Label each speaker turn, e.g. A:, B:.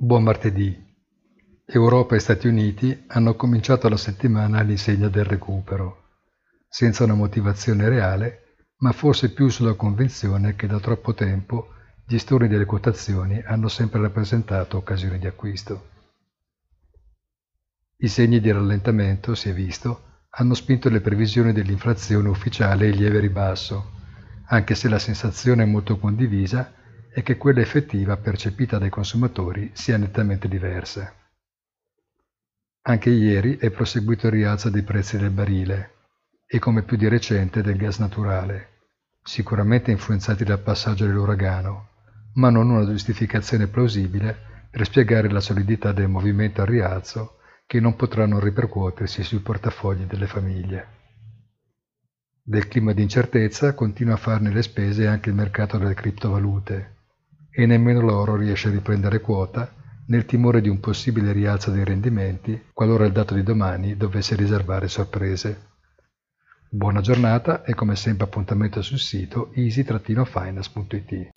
A: Buon martedì. Europa e Stati Uniti hanno cominciato la settimana all'insegna del recupero, senza una motivazione reale, ma forse più sulla convinzione che da troppo tempo gli gestori delle quotazioni hanno sempre rappresentato occasioni di acquisto. I segni di rallentamento, si è visto, hanno spinto le previsioni dell'inflazione ufficiale in lieve ribasso, anche se la sensazione molto condivisa è che quella effettiva percepita dai consumatori sia nettamente diversa. Anche ieri è proseguito il rialzo dei prezzi del barile e come più di recente del gas naturale, sicuramente influenzati dal passaggio dell'uragano, ma non una giustificazione plausibile per spiegare la solidità del movimento al rialzo che non potranno ripercuotersi sui portafogli delle famiglie. Del clima di incertezza continua a farne le spese anche il mercato delle criptovalute, e nemmeno l'oro riesce a riprendere quota nel timore di un possibile rialzo dei rendimenti qualora il dato di domani dovesse riservare sorprese. Buona giornata e come sempre appuntamento sul sito easy-finance.it.